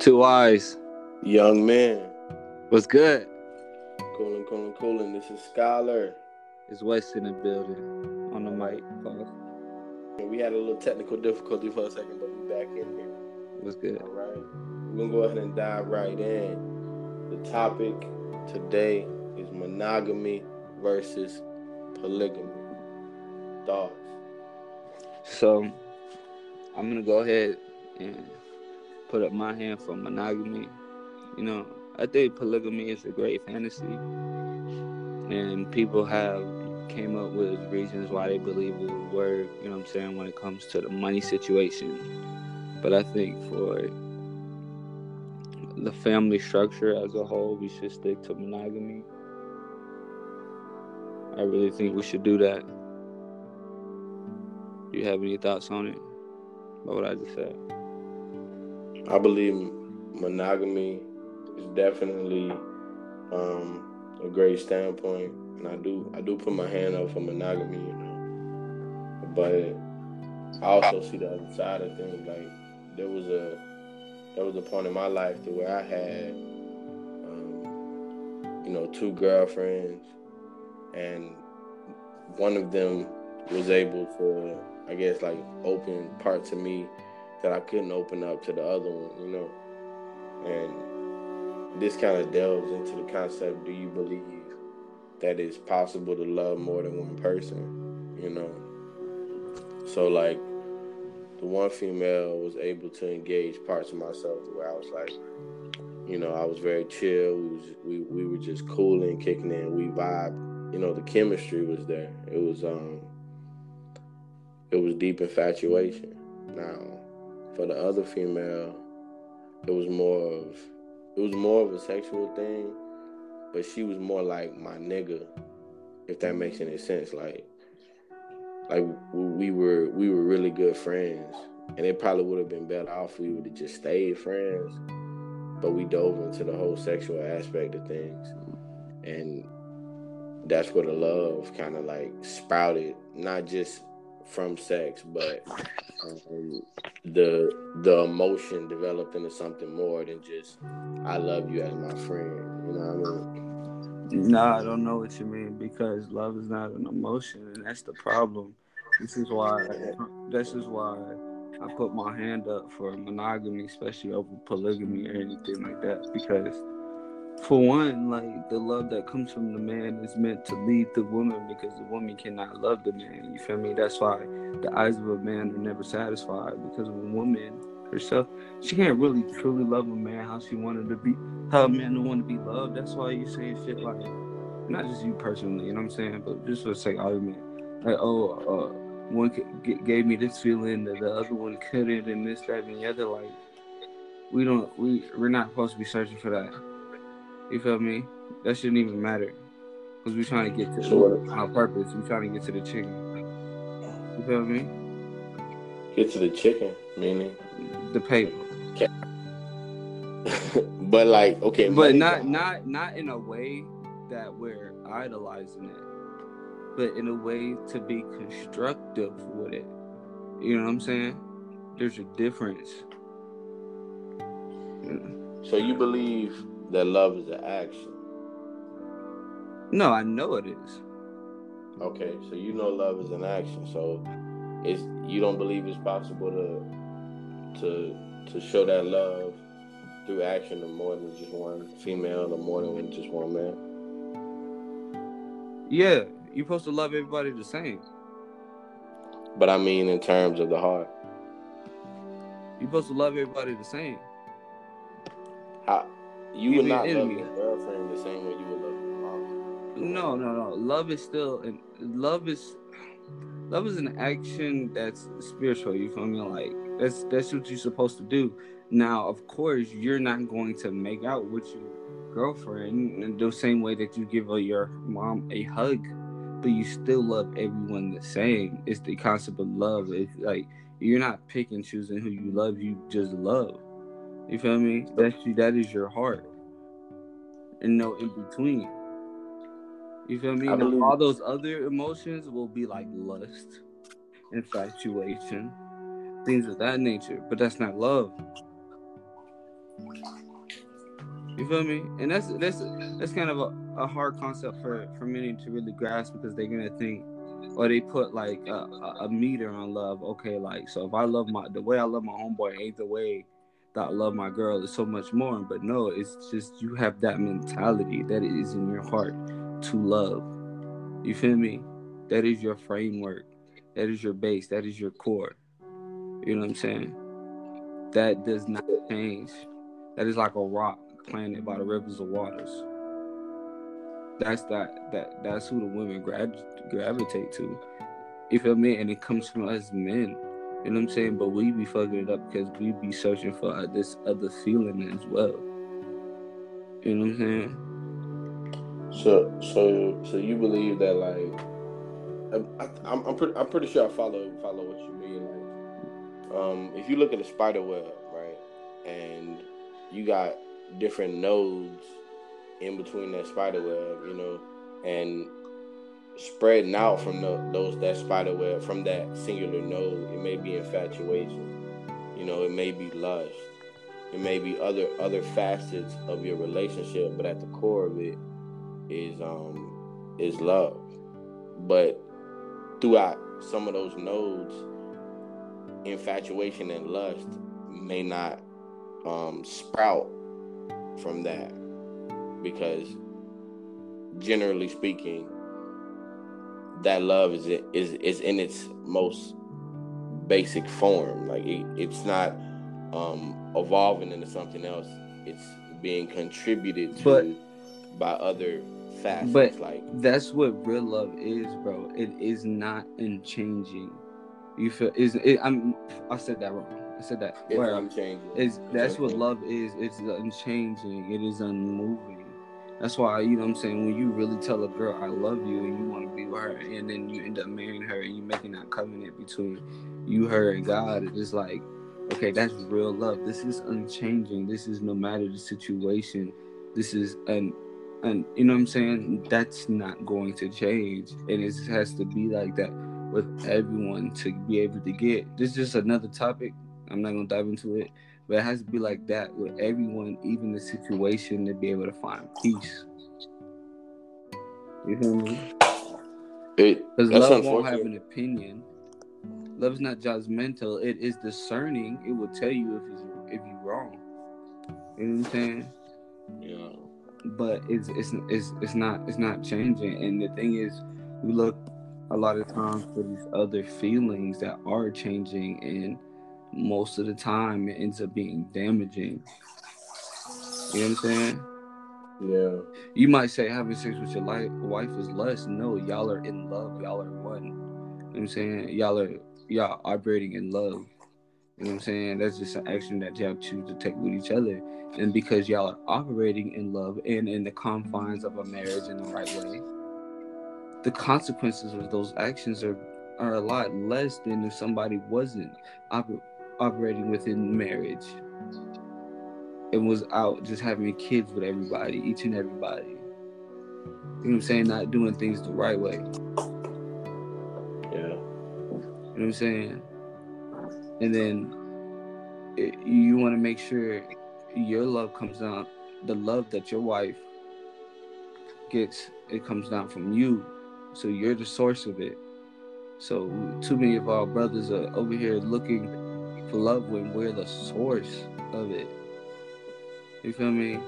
Two eyes. Young man. What's good? Coolin', coolin', coolin'. This is Scholar. It's Wes in the building on the mic. We had a little technical difficulty for a second, but we're back in here. What's good? All right. We're gonna go ahead and dive right in. The topic today is monogamy versus polygamy. Thoughts? So, I'm gonna go ahead and put up my hand for monogamy. You know, I think polygamy is a great fantasy, and people have came up with reasons why they believe it would work. You know what I'm saying when it comes to the money situation. But I think for the family structure as a whole, we should stick to monogamy. I really think we should do that. Do you have any thoughts on it? What would I just say? I believe monogamy is definitely um, a great standpoint, and I do I do put my hand up for monogamy, you know. But I also see the other side of things. Like there was a there was a point in my life to where I had um, you know two girlfriends, and one of them was able to I guess like open parts of me that I couldn't open up to the other one, you know. And this kind of delves into the concept do you believe that it's possible to love more than one person, you know? So, like, the one female was able to engage parts of myself where I was like, you know, I was very chill. We was we, we were just cooling, and kicking in. We vibed. You know, the chemistry was there. It was um, it was deep infatuation. Now, for the other female, it was more of it was more of a sexual thing, but she was more like my nigga, if that makes any sense. Like, like we were we were really good friends, and it probably would have been better off if we would have just stayed friends. But we dove into the whole sexual aspect of things, and that's where the love kind of like sprouted, not just from sex, but um, the the emotion developed into something more than just I love you as my friend. You know what I mean? No, I don't know what you mean because love is not an emotion, and that's the problem. This is why. This is why I put my hand up for monogamy, especially over polygamy or anything like that, because for one, like the love that comes from the man is meant to lead the woman because the woman cannot love the man. You feel me? That's why the eyes of a man are never satisfied because of a woman herself, she can't really truly love a man how she wanted to be, how a man don't want to be loved. That's why you saying shit like, not just you personally, you know what I'm saying, but just for the sake of argument, like, oh, uh, one gave me this feeling that the other one couldn't, and this, that, and the other. Like, we don't, we, we're not supposed to be searching for that. You feel me? That shouldn't even matter. Because we're trying to get to sure. our purpose. We're trying to get to the chicken. You feel me? Get to the chicken, meaning the paper. Okay. but like, okay, but not not not in a way that we're idolizing it, but in a way to be constructive with it. You know what I'm saying? There's a difference. So you believe that love is an action? No, I know it is. Okay, so you know love is an action. So it's you don't believe it's possible to to to show that love through action to more than just one female or more than just one man. Yeah, you're supposed to love everybody the same. But I mean in terms of the heart. You're supposed to love everybody the same. How you would not love your girlfriend the same way you would love your mom. No, no, no. Love is still and love is love is an action that's spiritual. You feel me? Like that's that's what you're supposed to do. Now, of course, you're not going to make out with your girlfriend in the same way that you give your mom a hug, but you still love everyone the same. It's the concept of love. It's like you're not picking choosing who you love. You just love. You feel me? That's you. That is your heart, and no in between. You feel me? All those other emotions will be like lust, infatuation, things of that nature. But that's not love. You feel me? And that's that's that's kind of a, a hard concept for for many to really grasp because they're gonna think or they put like a, a, meter on love. Okay, like so if I love my the way I love my homeboy ain't the way that I love my girl is so much more. But no, it's just you have that mentality that is in your heart to love. You feel me? That is your framework. That is your base. That is your core. You know what I'm saying? That does not change. That is like a rock planted by the rivers of waters. That's that that that's who the women gra- gravitate to. You feel me? And it comes from us men. You know what I'm saying? But we be fucking it up because we be searching for uh, this other feeling as well. You know what I'm saying? So, so, so you believe that like, I, am I'm pretty, I'm pretty sure I follow follow what you mean. Like, um, if you look at a spider web, right, and you got different nodes in between that spider web, you know, and spreading out from the, those that spider web from that singular node. It may be infatuation, you know, it may be lust, it may be other other facets of your relationship, but at the core of it is um is love. But throughout some of those nodes, infatuation and lust may not um, sprout from that because generally speaking that love is is is in its most basic form. Like it, it's not um, evolving into something else. It's being contributed to but, by other facets. But like that's what real love is, bro. It is not unchanging. You feel is it, I'm I said that wrong. I said that. It's unchanging. Is that's what love is. It's unchanging. It is unmoving. That's why, you know what I'm saying, when you really tell a girl I love you and you want to be with her and then you end up marrying her and you making that covenant between you, her, and God, it's like, okay, that's real love. This is unchanging. This is no matter the situation. This is an and you know what I'm saying? That's not going to change. And it has to be like that with everyone to be able to get. This is just another topic. I'm not gonna dive into it. But it has to be like that with everyone, even the situation, to be able to find peace. You feel me? Because love won't have an opinion. Love is not judgmental. It is discerning. It will tell you if it's, if you're wrong. You know what I'm saying? Yeah. But it's it's it's it's not it's not changing. And the thing is, we look a lot of times for these other feelings that are changing and most of the time it ends up being damaging. You know what I'm saying? Yeah. You might say having sex with your life, wife is less. No, y'all are in love. Y'all are one. You know what I'm saying? Y'all are y'all operating in love. You know what I'm saying? That's just an action that y'all choose to take with each other. And because y'all are operating in love and in the confines of a marriage in the right way, the consequences of those actions are are a lot less than if somebody wasn't oper- operating within marriage and was out just having kids with everybody, each and everybody. You know what I'm saying? Not doing things the right way. Yeah. You know what I'm saying? And then it, you want to make sure your love comes down, the love that your wife gets, it comes down from you. So you're the source of it. So too many of our brothers are over here looking love when we're the source of it. You feel me?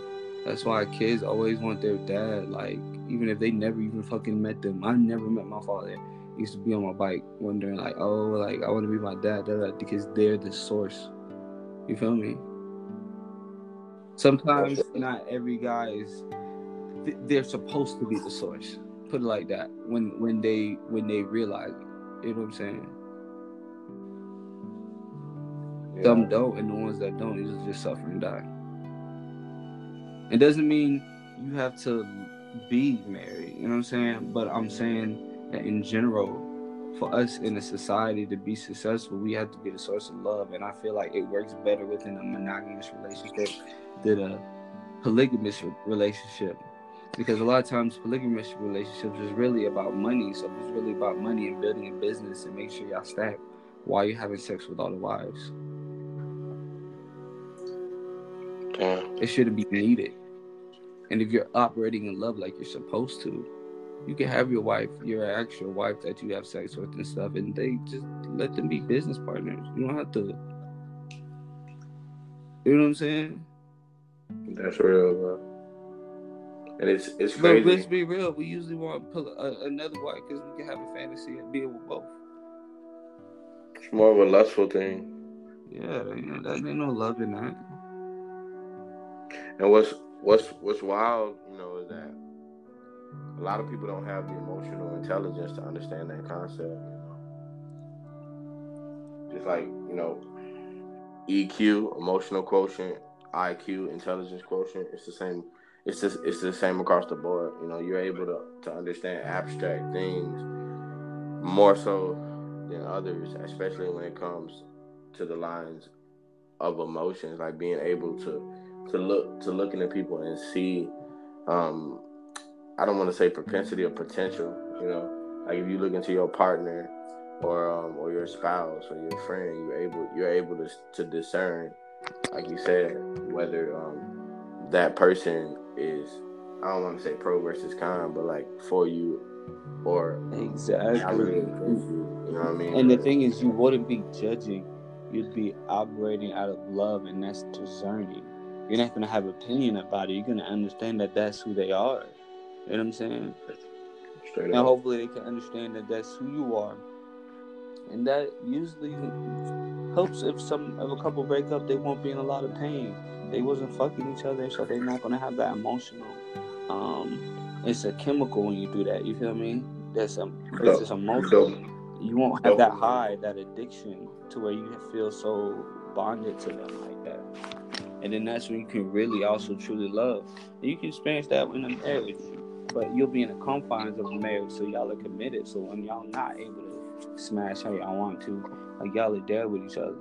That's why kids always want their dad. Like, even if they never even fucking met them. I never met my father. He used to be on my bike wondering, like, oh, like, I want to be my dad, because they're the source. You feel me? Sometimes not every guy is, they're supposed to be the source. Put it like that. When when they when they realize it. You know what I'm saying? Yeah. Some don't, and the ones that don't, you just suffer and die. It doesn't mean you have to be married, you know what I'm saying? But I'm saying that in general, for us in a society to be successful, we have to be the source of love. And I feel like it works better within a monogamous relationship than a polygamous relationship. Because a lot of times polygamous relationships is really about money. So it's really about money and building a business and make sure y'all stack while you're having sex with all the wives. Yeah. It shouldn't be needed. And if you're operating in love like you're supposed to, you can have your wife, your actual wife that you have sex with and stuff, and they just let them be business partners. You don't have to. You know what I'm saying? That's real, bro. And it's it's crazy. But let's be real. We usually want to pull a, another wife because we can have a fantasy of being with both. It's more of a lustful thing. Yeah, you know, that ain't no love in that. And what's what's what's wild, you know, is that a lot of people don't have the emotional intelligence to understand that concept. You know, just like you know, EQ, emotional quotient, IQ, intelligence quotient. It's the same. It's just it's the same across the board. You know, you're able to to understand abstract things more so than others, especially when it comes to the lines of emotions, like being able to to look to looking at people and see um I don't want to say propensity or potential, you know. Like if you look into your partner or um or your spouse or your friend, you're able you're able to to discern, like you said, whether um that person is I don't want to say pro versus con, but like for you or Exactly. really you. You know what I mean? And the thing is, you wouldn't be judging. You'd be operating out of love, and that's discerning. You're not gonna have opinion about it. You're gonna understand that that's who they are. You know what I'm saying? straight And up. hopefully they can understand that that's who you are. And that usually helps if some if a couple break up, they won't be in a lot of pain. They wasn't fucking each other, so they're not gonna have that emotional. Um, it's a chemical when you do that. You feel me? That's a it's just emotional. You won't have that high, that addiction to where you feel so bonded to them like that. And then that's when you can really also truly love. And you can experience that in a marriage, but you'll be in the confines of a marriage, so y'all are committed. So when y'all not able to smash how y'all want to, like y'all are there with each other.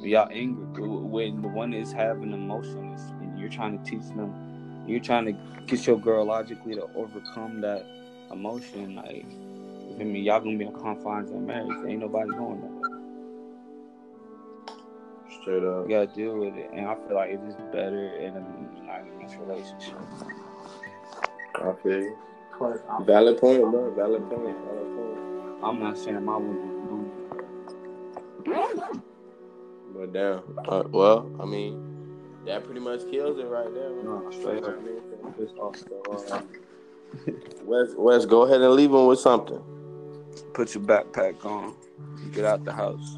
Y'all angry when the one is having emotions and you're trying to teach them, you're trying to get your girl logically to overcome that emotion. Like, you feel me? Y'all gonna be in confines of marriage. Ain't nobody going nowhere. Straight up. You gotta deal with it, and I feel like it's just better in a monogamous relationship. I feel you. Plus, I'm, Valid point, bro. Valid point. Valid point. I'm not saying my woman But damn. Uh, well, I mean, that pretty much kills it right there. man. No, straight up. I mean, It's also, Wes, Wes, go ahead and leave him with something. put your backpack on, get out the house.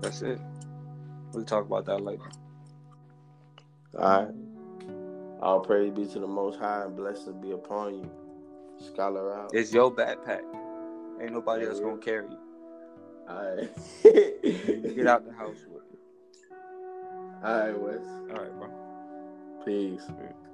That's it. We'll talk about that later. All right. All praise be to the Most High and blessings be upon you. Scholar out. It's your backpack. Ain't nobody else gonna carry you. All right. Get out the house with it. All right, Wes. All right, bro. Peace. Yeah.